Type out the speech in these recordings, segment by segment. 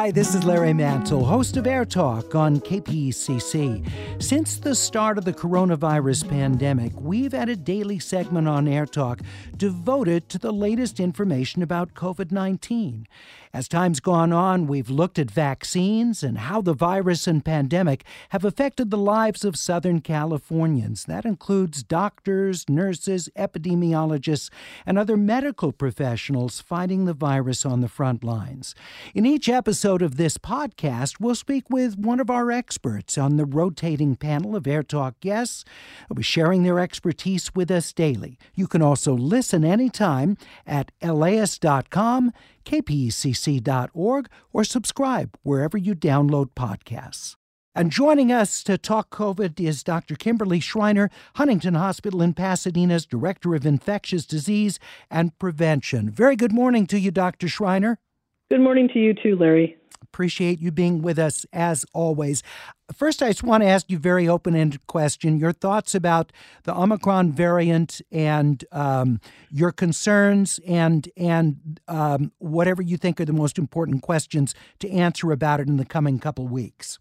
Hi, this is Larry Mantle, host of Air Talk on KPCC. Since the start of the coronavirus pandemic, we've had a daily segment on Air Talk devoted to the latest information about COVID 19. As time's gone on, we've looked at vaccines and how the virus and pandemic have affected the lives of Southern Californians. That includes doctors, nurses, epidemiologists, and other medical professionals fighting the virus on the front lines. In each episode of this podcast, we'll speak with one of our experts on the rotating panel of Air Talk guests sharing their expertise with us daily. You can also listen anytime at laist.com kpcc.org, or subscribe wherever you download podcasts. And joining us to talk COVID is Dr. Kimberly Shriner, Huntington Hospital in Pasadena's Director of Infectious Disease and Prevention. Very good morning to you, Dr. Shriner. Good morning to you too, Larry. Appreciate you being with us as always. First, I just want to ask you a very open ended question your thoughts about the Omicron variant and um, your concerns, and, and um, whatever you think are the most important questions to answer about it in the coming couple weeks.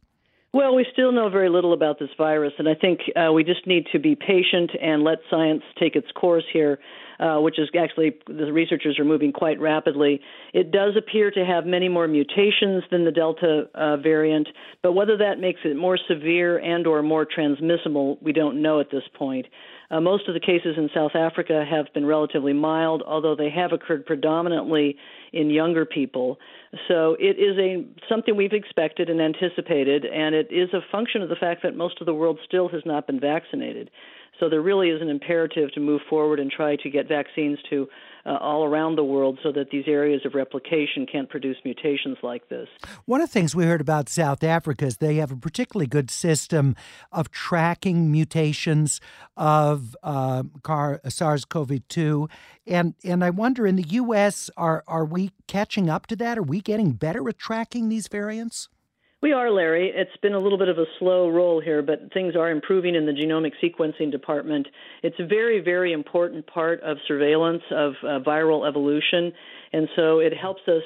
Well, we still know very little about this virus, and I think uh, we just need to be patient and let science take its course here uh, which is actually the researchers are moving quite rapidly. It does appear to have many more mutations than the Delta uh, variant, but whether that makes it more severe and or more transmissible, we don't know at this point. Uh, most of the cases in South Africa have been relatively mild, although they have occurred predominantly in younger people. So it is a something we've expected and anticipated, and it is a function of the fact that most of the world still has not been vaccinated. So there really is an imperative to move forward and try to get vaccines to uh, all around the world so that these areas of replication can't produce mutations like this. One of the things we heard about South Africa is they have a particularly good system of tracking mutations of uh, SARS-CoV-2, and and I wonder in the U.S. are are we catching up to that? Are we getting better at tracking these variants? We are, Larry. It's been a little bit of a slow roll here, but things are improving in the genomic sequencing department. It's a very, very important part of surveillance of uh, viral evolution, and so it helps us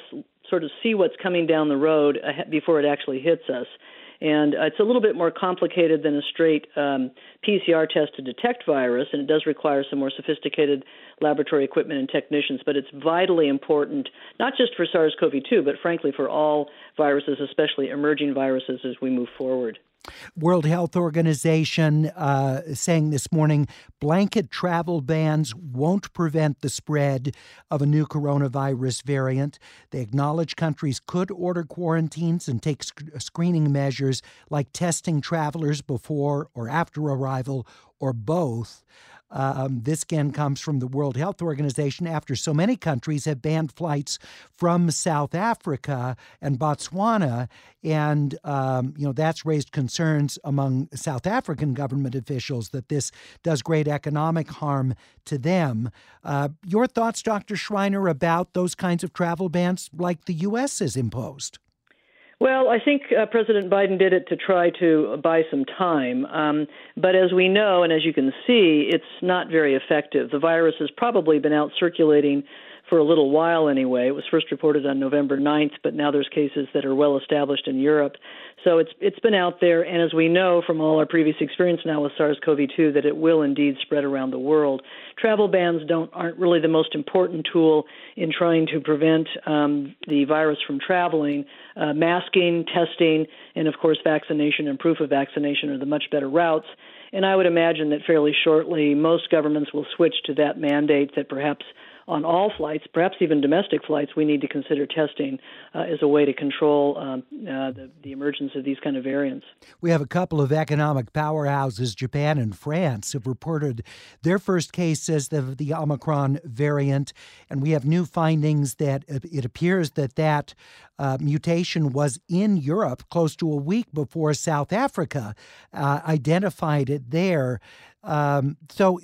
sort of see what's coming down the road before it actually hits us. And uh, it's a little bit more complicated than a straight um, PCR test to detect virus, and it does require some more sophisticated laboratory equipment and technicians. But it's vitally important, not just for SARS CoV 2, but frankly for all viruses, especially emerging viruses, as we move forward. World Health Organization uh, saying this morning blanket travel bans won't prevent the spread of a new coronavirus variant. They acknowledge countries could order quarantines and take sc- screening measures like testing travelers before or after arrival or both. Um, this again comes from the World Health Organization after so many countries have banned flights from South Africa and Botswana, and um, you know that's raised concerns among South African government officials that this does great economic harm to them. Uh, your thoughts, Dr. Shriner, about those kinds of travel bans like the U.S. has imposed? Well, I think uh, President Biden did it to try to buy some time. Um, but as we know, and as you can see, it's not very effective. The virus has probably been out circulating for a little while anyway. It was first reported on November 9th, but now there's cases that are well established in Europe. So it's it's been out there, and as we know from all our previous experience now with SARS-CoV-2, that it will indeed spread around the world. Travel bans don't aren't really the most important tool in trying to prevent um, the virus from traveling. Uh, masking, testing, and of course vaccination and proof of vaccination are the much better routes. And I would imagine that fairly shortly, most governments will switch to that mandate that perhaps on all flights, perhaps even domestic flights, we need to consider testing uh, as a way to control um, uh, the, the emergence of these kind of variants. We have a couple of economic powerhouses, Japan and France, have reported their first cases of the Omicron variant, and we have new findings that it appears that that uh, mutation was in Europe close to a week before South Africa uh, identified it there. Um, so,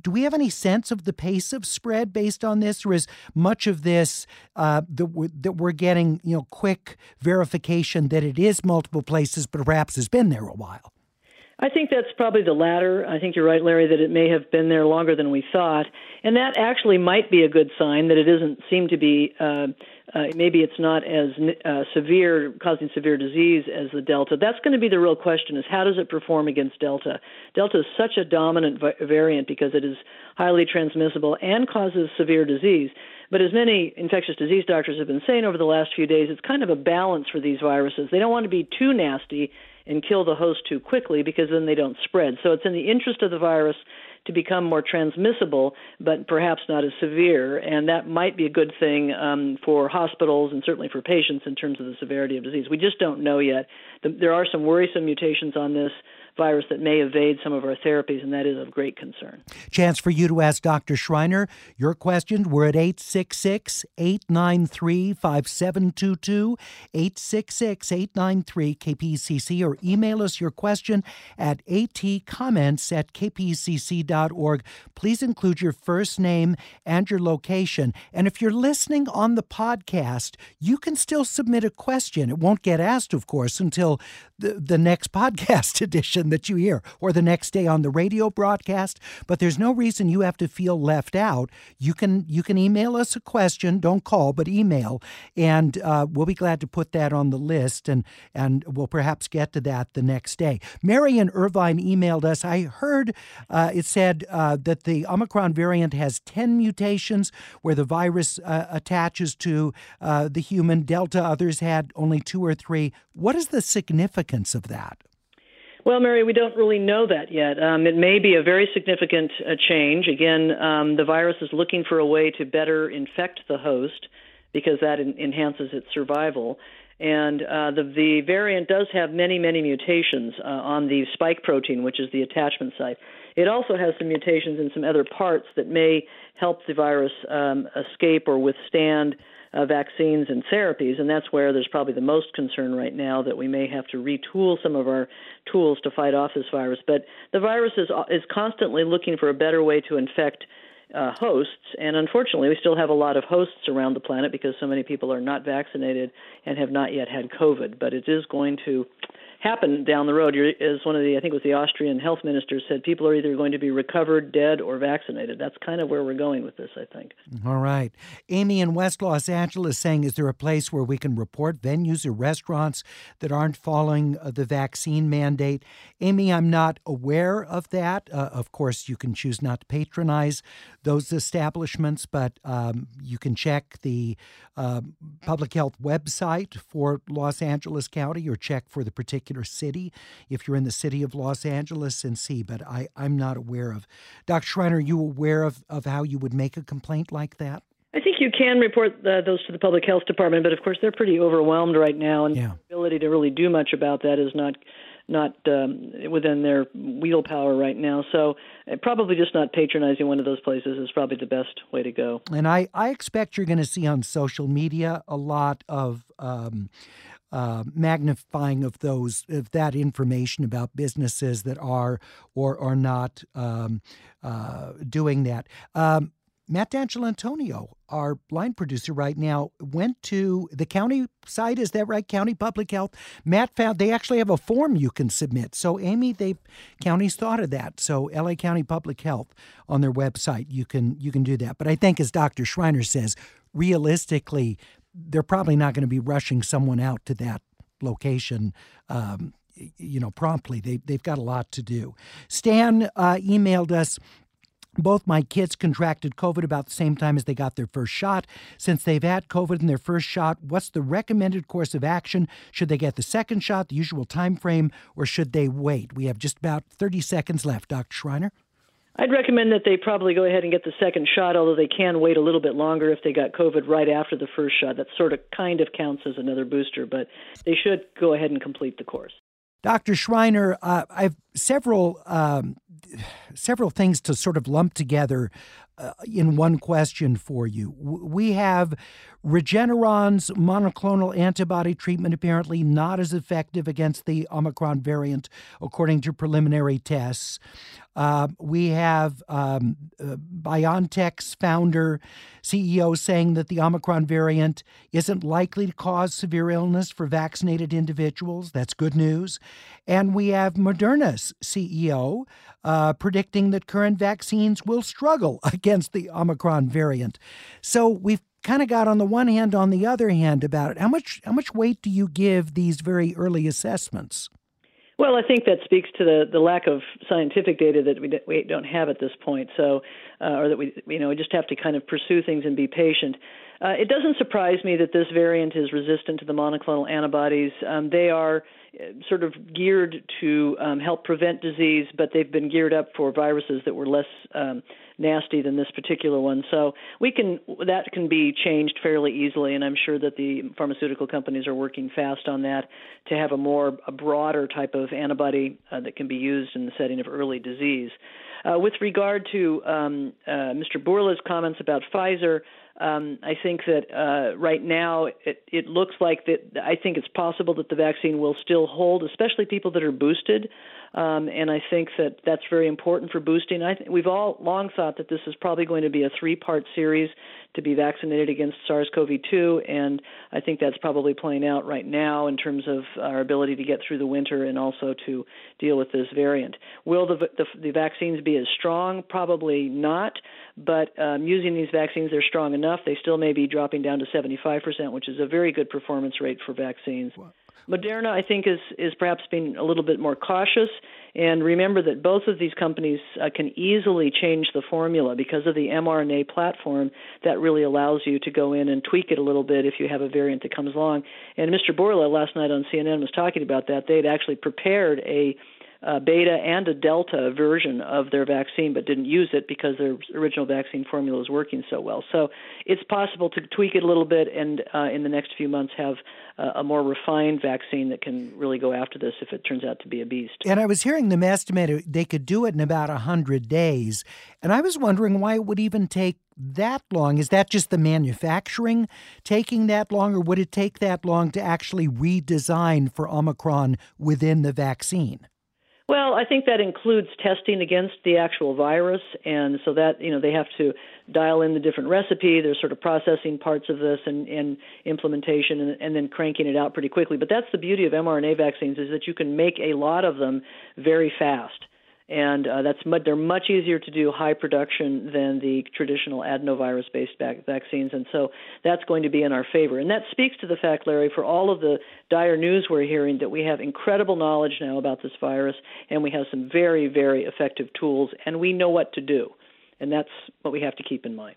do we have any sense of the pace of spread based on this, or is much of this uh, that, we're, that we're getting, you know, quick verification that it is multiple places, but perhaps has been there a while? I think that's probably the latter. I think you're right, Larry, that it may have been there longer than we thought, and that actually might be a good sign that it doesn't seem to be. Uh, uh, maybe it's not as uh, severe, causing severe disease as the Delta. That's going to be the real question: is how does it perform against Delta? Delta is such a dominant vi- variant because it is highly transmissible and causes severe disease. But as many infectious disease doctors have been saying over the last few days, it's kind of a balance for these viruses. They don't want to be too nasty and kill the host too quickly because then they don't spread. So it's in the interest of the virus to become more transmissible, but perhaps not as severe. And that might be a good thing um, for hospitals and certainly for patients in terms of the severity of disease. We just don't know yet. The, there are some worrisome mutations on this virus that may evade some of our therapies, and that is of great concern. Chance for you to ask Dr. Shriner your questions. We're at 866 893 5722, 866 893 KPCC, or email us your question at atcomments at kpcc.org. Please include your first name and your location. And if you're listening on the podcast, you can still submit a question. It won't get asked, of course, until the, the next podcast edition that you hear or the next day on the radio broadcast but there's no reason you have to feel left out. You can you can email us a question. Don't call but email. And uh, we'll be glad to put that on the list and and we'll perhaps get to that the next day. Mary in Irvine emailed us. I heard uh, it said uh, that the omicron variant has 10 mutations where the virus uh, attaches to uh, the human. Delta others had only two or three. What is the significance of that well, Mary, we don't really know that yet. Um, it may be a very significant uh, change. Again, um, the virus is looking for a way to better infect the host because that enhances its survival. And uh, the, the variant does have many, many mutations uh, on the spike protein, which is the attachment site. It also has some mutations in some other parts that may help the virus um, escape or withstand uh, vaccines and therapies, and that's where there's probably the most concern right now that we may have to retool some of our tools to fight off this virus. But the virus is is constantly looking for a better way to infect uh, hosts, and unfortunately, we still have a lot of hosts around the planet because so many people are not vaccinated and have not yet had COVID. But it is going to happen down the road. As one of the, I think it was the Austrian health minister said, people are either going to be recovered, dead, or vaccinated. That's kind of where we're going with this, I think. All right. Amy in West Los Angeles saying, is there a place where we can report venues or restaurants that aren't following uh, the vaccine mandate? Amy, I'm not aware of that. Uh, of course, you can choose not to patronize those establishments, but um, you can check the uh, public health website for Los Angeles County or check for the particular particular city if you're in the city of Los Angeles and see, but I, I'm not aware of. Dr. Shriner, are you aware of, of how you would make a complaint like that? I think you can report uh, those to the public health department, but of course they're pretty overwhelmed right now, and yeah. the ability to really do much about that is not not um, within their wheel power right now. So uh, probably just not patronizing one of those places is probably the best way to go. And I, I expect you're going to see on social media a lot of um, uh, magnifying of those of that information about businesses that are or are not um, uh, doing that. Um, Matt D'Angelantonio, our line producer right now, went to the county site. Is that right? County Public Health. Matt found they actually have a form you can submit. So, Amy, they counties thought of that. So, LA County Public Health on their website, you can you can do that. But I think, as Dr. Shriner says, realistically, they're probably not going to be rushing someone out to that location. Um, you know, promptly. They, they've got a lot to do. Stan uh, emailed us both my kids contracted COVID about the same time as they got their first shot. Since they've had COVID in their first shot, what's the recommended course of action? Should they get the second shot, the usual time frame, or should they wait? We have just about 30 seconds left, Dr. Shriner. I'd recommend that they probably go ahead and get the second shot, although they can wait a little bit longer if they got COVID right after the first shot. That sort of kind of counts as another booster, but they should go ahead and complete the course. Dr. Shriner, uh, I've several um, several things to sort of lump together uh, in one question for you. We have Regeneron's monoclonal antibody treatment apparently not as effective against the Omicron variant, according to preliminary tests. Uh, we have um, uh, BioNTech's founder, CEO, saying that the Omicron variant isn't likely to cause severe illness for vaccinated individuals. That's good news. And we have Moderna's CEO uh, predicting that current vaccines will struggle against the Omicron variant. So we've kind of got on the one hand, on the other hand about it. How much how much weight do you give these very early assessments? Well, I think that speaks to the, the lack of scientific data that we, we don't have at this point. So, uh, or that we you know we just have to kind of pursue things and be patient. Uh, it doesn't surprise me that this variant is resistant to the monoclonal antibodies. Um, they are uh, sort of geared to um, help prevent disease, but they've been geared up for viruses that were less um, nasty than this particular one. So we can that can be changed fairly easily, and I'm sure that the pharmaceutical companies are working fast on that to have a more a broader type of antibody uh, that can be used in the setting of early disease. Uh, with regard to um, uh, Mr. Bourla's comments about Pfizer, um, I think that uh, right now it, it looks like that. I think it's possible that the vaccine will still hold, especially people that are boosted. Um, and I think that that's very important for boosting. I th- we've all long thought that this is probably going to be a three-part series to be vaccinated against SARS-CoV-2, and I think that's probably playing out right now in terms of our ability to get through the winter and also to deal with this variant. Will the the, the vaccines be as strong? Probably not. But um, using these vaccines, they're strong enough. They still may be dropping down to 75%, which is a very good performance rate for vaccines. Moderna, I think, is is perhaps being a little bit more cautious. And remember that both of these companies uh, can easily change the formula because of the mRNA platform that really allows you to go in and tweak it a little bit if you have a variant that comes along. And Mr. Bourla last night on CNN was talking about that. They had actually prepared a a beta and a delta version of their vaccine, but didn't use it because their original vaccine formula was working so well. So it's possible to tweak it a little bit, and uh, in the next few months have uh, a more refined vaccine that can really go after this if it turns out to be a beast. And I was hearing them estimate they could do it in about hundred days, and I was wondering why it would even take that long? Is that just the manufacturing taking that long, or would it take that long to actually redesign for Omicron within the vaccine? Well, I think that includes testing against the actual virus, and so that you know they have to dial in the different recipe. They're sort of processing parts of this and, and implementation, and, and then cranking it out pretty quickly. But that's the beauty of mRNA vaccines is that you can make a lot of them very fast and uh, that's much, they're much easier to do high production than the traditional adenovirus-based vac- vaccines, and so that's going to be in our favor. And that speaks to the fact, Larry, for all of the dire news we're hearing, that we have incredible knowledge now about this virus, and we have some very, very effective tools, and we know what to do. And that's what we have to keep in mind.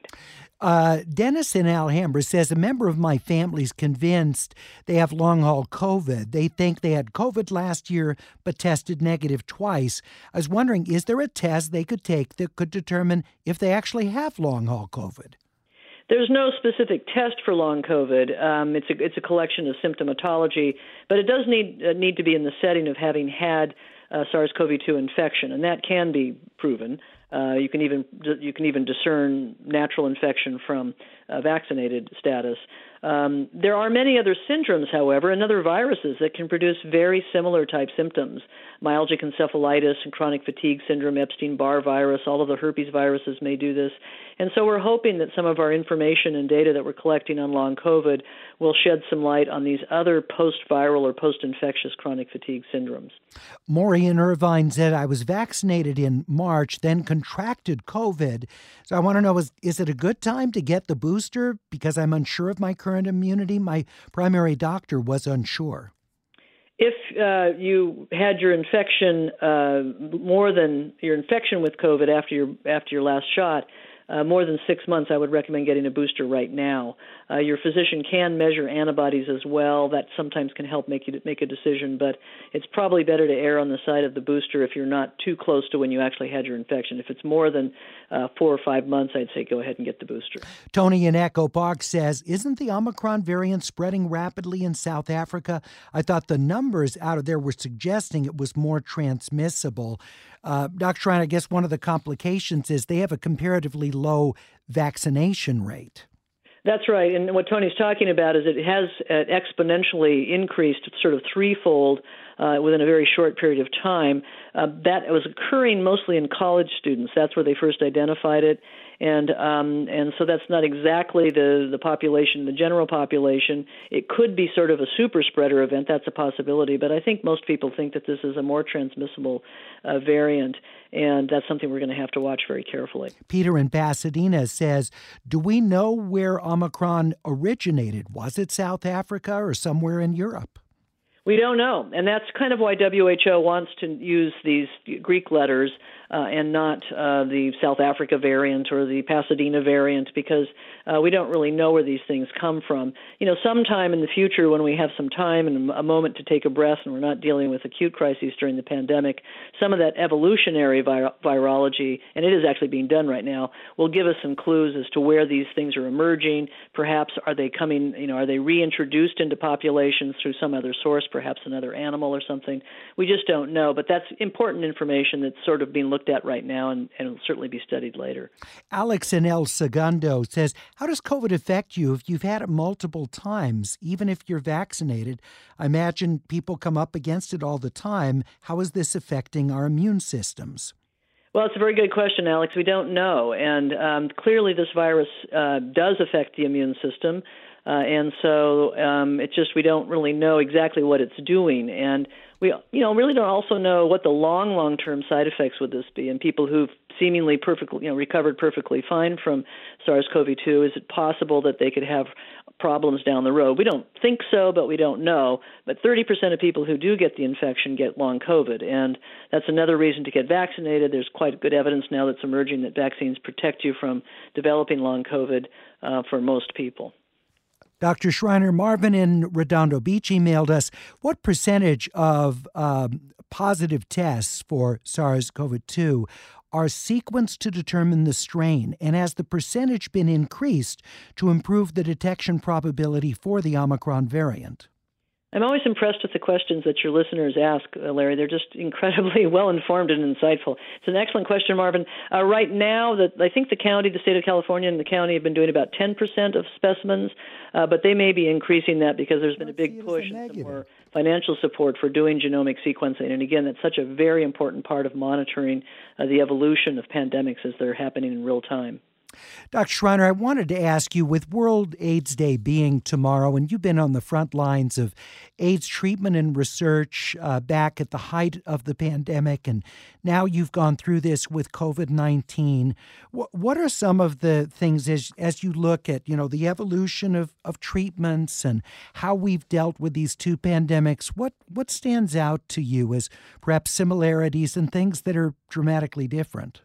Uh, Dennis in Alhambra says a member of my family is convinced they have long haul COVID. They think they had COVID last year but tested negative twice. I was wondering, is there a test they could take that could determine if they actually have long haul COVID? There's no specific test for long COVID. Um, it's a it's a collection of symptomatology, but it does need uh, need to be in the setting of having had uh, SARS-CoV-2 infection, and that can be proven. Uh, you can even you can even discern natural infection from uh, vaccinated status. Um, there are many other syndromes, however, and other viruses that can produce very similar type symptoms. Myalgic encephalitis and chronic fatigue syndrome, Epstein Barr virus, all of the herpes viruses may do this. And so we're hoping that some of our information and data that we're collecting on long COVID will shed some light on these other post viral or post infectious chronic fatigue syndromes. Maury in Irvine said, I was vaccinated in March, then contracted COVID. So I want to know is, is it a good time to get the booster because I'm unsure of my current immunity? My primary doctor was unsure if uh, you had your infection uh, more than your infection with COVID after your after your last shot, uh, more than six months, I would recommend getting a booster right now. Uh, your physician can measure antibodies as well. That sometimes can help make you make a decision, but it's probably better to err on the side of the booster if you're not too close to when you actually had your infection. If it's more than uh, four or five months, I'd say go ahead and get the booster. Tony in Echo Park says, "Isn't the Omicron variant spreading rapidly in South Africa? I thought the numbers out of there were suggesting it was more transmissible." Uh, Dr. Ryan, I guess one of the complications is they have a comparatively low vaccination rate. That's right. And what Tony's talking about is it has uh, exponentially increased, sort of threefold, uh, within a very short period of time. Uh, that was occurring mostly in college students. That's where they first identified it, and um, and so that's not exactly the the population, the general population. It could be sort of a super spreader event. That's a possibility, but I think most people think that this is a more transmissible uh, variant, and that's something we're going to have to watch very carefully. Peter in Pasadena says, "Do we know where Omicron originated? Was it South Africa or somewhere in Europe?" We don't know, and that's kind of why WHO wants to use these Greek letters uh, and not uh, the South Africa variant or the Pasadena variant because uh, we don't really know where these things come from. You know, sometime in the future when we have some time and a moment to take a breath and we're not dealing with acute crises during the pandemic, some of that evolutionary vir- virology, and it is actually being done right now, will give us some clues as to where these things are emerging. Perhaps are they coming, you know, are they reintroduced into populations through some other source, perhaps another animal or something? We just don't know, but that's important information that's sort of being looked looked at right now and, and will certainly be studied later. Alex in El Segundo says, How does COVID affect you if you've had it multiple times, even if you're vaccinated? I imagine people come up against it all the time. How is this affecting our immune systems? Well, it's a very good question, Alex. We don't know. And um, clearly, this virus uh, does affect the immune system. Uh, and so um, it's just we don't really know exactly what it's doing. And we you know really don't also know what the long long term side effects would this be. In people who've seemingly perfectly you know recovered perfectly fine from SARS-CoV-2 is it possible that they could have problems down the road? We don't think so but we don't know. But 30% of people who do get the infection get long covid. And that's another reason to get vaccinated. There's quite good evidence now that's emerging that vaccines protect you from developing long covid uh, for most people Dr. Shriner, Marvin in Redondo Beach emailed us what percentage of um, positive tests for SARS CoV 2 are sequenced to determine the strain, and has the percentage been increased to improve the detection probability for the Omicron variant? I'm always impressed with the questions that your listeners ask, uh, Larry. They're just incredibly well informed and insightful. It's an excellent question, Marvin. Uh, right now, the, I think the county, the state of California, and the county have been doing about 10% of specimens, uh, but they may be increasing that because there's been a big push and some more financial support for doing genomic sequencing. And again, that's such a very important part of monitoring uh, the evolution of pandemics as they're happening in real time. Dr. Shriner, I wanted to ask you with World AIDS Day being tomorrow, and you've been on the front lines of AIDS treatment and research uh, back at the height of the pandemic, and now you've gone through this with COVID 19. What, what are some of the things as, as you look at you know, the evolution of, of treatments and how we've dealt with these two pandemics? What, what stands out to you as perhaps similarities and things that are dramatically different?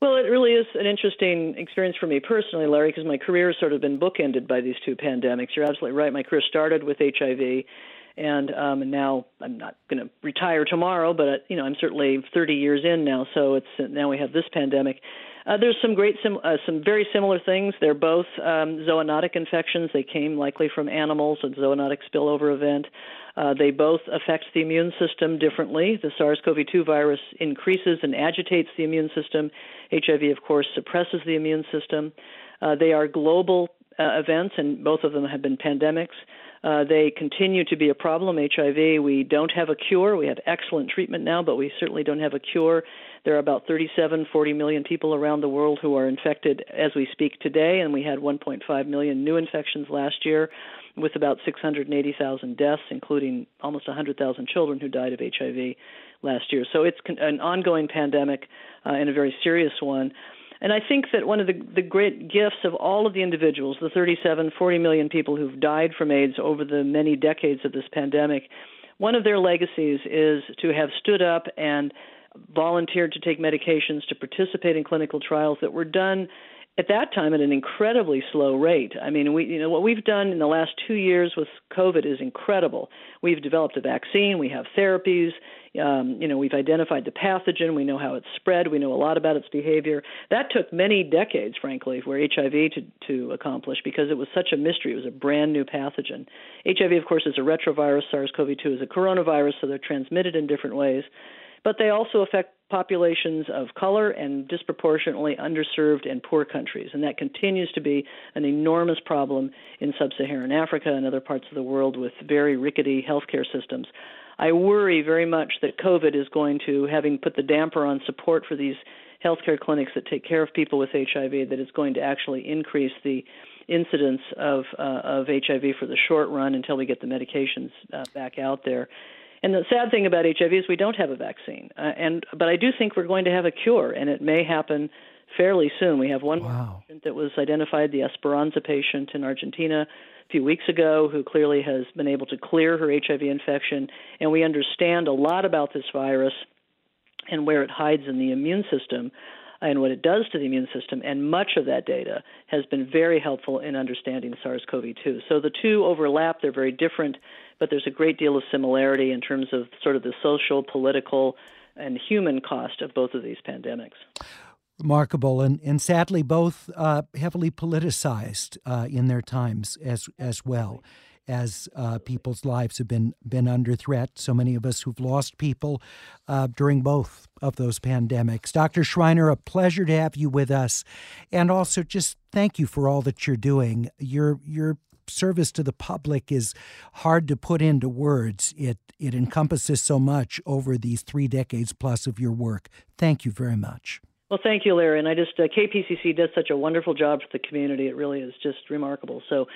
Well, it really is an interesting experience for me personally, Larry, because my career has sort of been bookended by these two pandemics. You're absolutely right. My career started with HIV, and um, and now I'm not going to retire tomorrow, but uh, you know I'm certainly 30 years in now. So it's now we have this pandemic. Uh, there's some great, sim- uh, some very similar things. They're both um, zoonotic infections. They came likely from animals, a zoonotic spillover event. Uh, they both affect the immune system differently. The SARS CoV 2 virus increases and agitates the immune system. HIV, of course, suppresses the immune system. Uh, they are global uh, events, and both of them have been pandemics. Uh, they continue to be a problem. HIV, we don't have a cure. We have excellent treatment now, but we certainly don't have a cure. There are about 37, 40 million people around the world who are infected as we speak today, and we had 1.5 million new infections last year with about 680,000 deaths, including almost 100,000 children who died of HIV last year. So it's an ongoing pandemic uh, and a very serious one. And I think that one of the, the great gifts of all of the individuals, the 37, 40 million people who've died from AIDS over the many decades of this pandemic, one of their legacies is to have stood up and volunteered to take medications, to participate in clinical trials that were done at that time at an incredibly slow rate. I mean, we you know what we've done in the last 2 years with COVID is incredible. We've developed a vaccine, we have therapies, um, you know, we've identified the pathogen, we know how it's spread, we know a lot about its behavior. That took many decades, frankly, for HIV to to accomplish because it was such a mystery. It was a brand new pathogen. HIV, of course, is a retrovirus. SARS-CoV-2 is a coronavirus, so they're transmitted in different ways but they also affect populations of color and disproportionately underserved and poor countries. And that continues to be an enormous problem in sub Saharan Africa and other parts of the world with very rickety healthcare systems. I worry very much that COVID is going to, having put the damper on support for these healthcare clinics that take care of people with HIV, that it's going to actually increase the incidence of uh, of HIV for the short run until we get the medications uh, back out there. And the sad thing about HIV is we don't have a vaccine. Uh, and but I do think we're going to have a cure, and it may happen fairly soon. We have one wow. patient that was identified, the Esperanza patient in Argentina, a few weeks ago, who clearly has been able to clear her HIV infection. And we understand a lot about this virus and where it hides in the immune system and what it does to the immune system. And much of that data has been very helpful in understanding SARS CoV 2. So the two overlap, they're very different, but there's a great deal of similarity in terms of sort of the social, political, and human cost of both of these pandemics. Remarkable, and, and sadly, both uh, heavily politicized uh, in their times as as well as uh, people's lives have been been under threat. So many of us who've lost people uh, during both of those pandemics. Dr. Shriner, a pleasure to have you with us, and also just thank you for all that you're doing. Your your service to the public is hard to put into words. It it encompasses so much over these three decades plus of your work. Thank you very much. Well, thank you, Larry. And I just uh, KPCC does such a wonderful job for the community. It really is just remarkable. So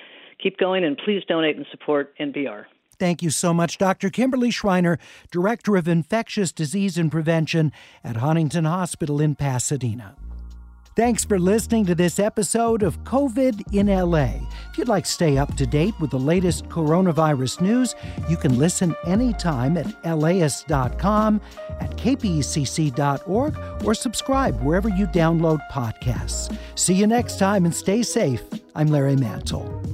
keep going and please donate and support NPR. Thank you so much, Dr. Kimberly Shriner, Director of Infectious Disease and Prevention at Huntington Hospital in Pasadena. Thanks for listening to this episode of COVID in LA. If you'd like to stay up to date with the latest coronavirus news, you can listen anytime at laist.com, at kpcc.org, or subscribe wherever you download podcasts. See you next time and stay safe. I'm Larry Mantle.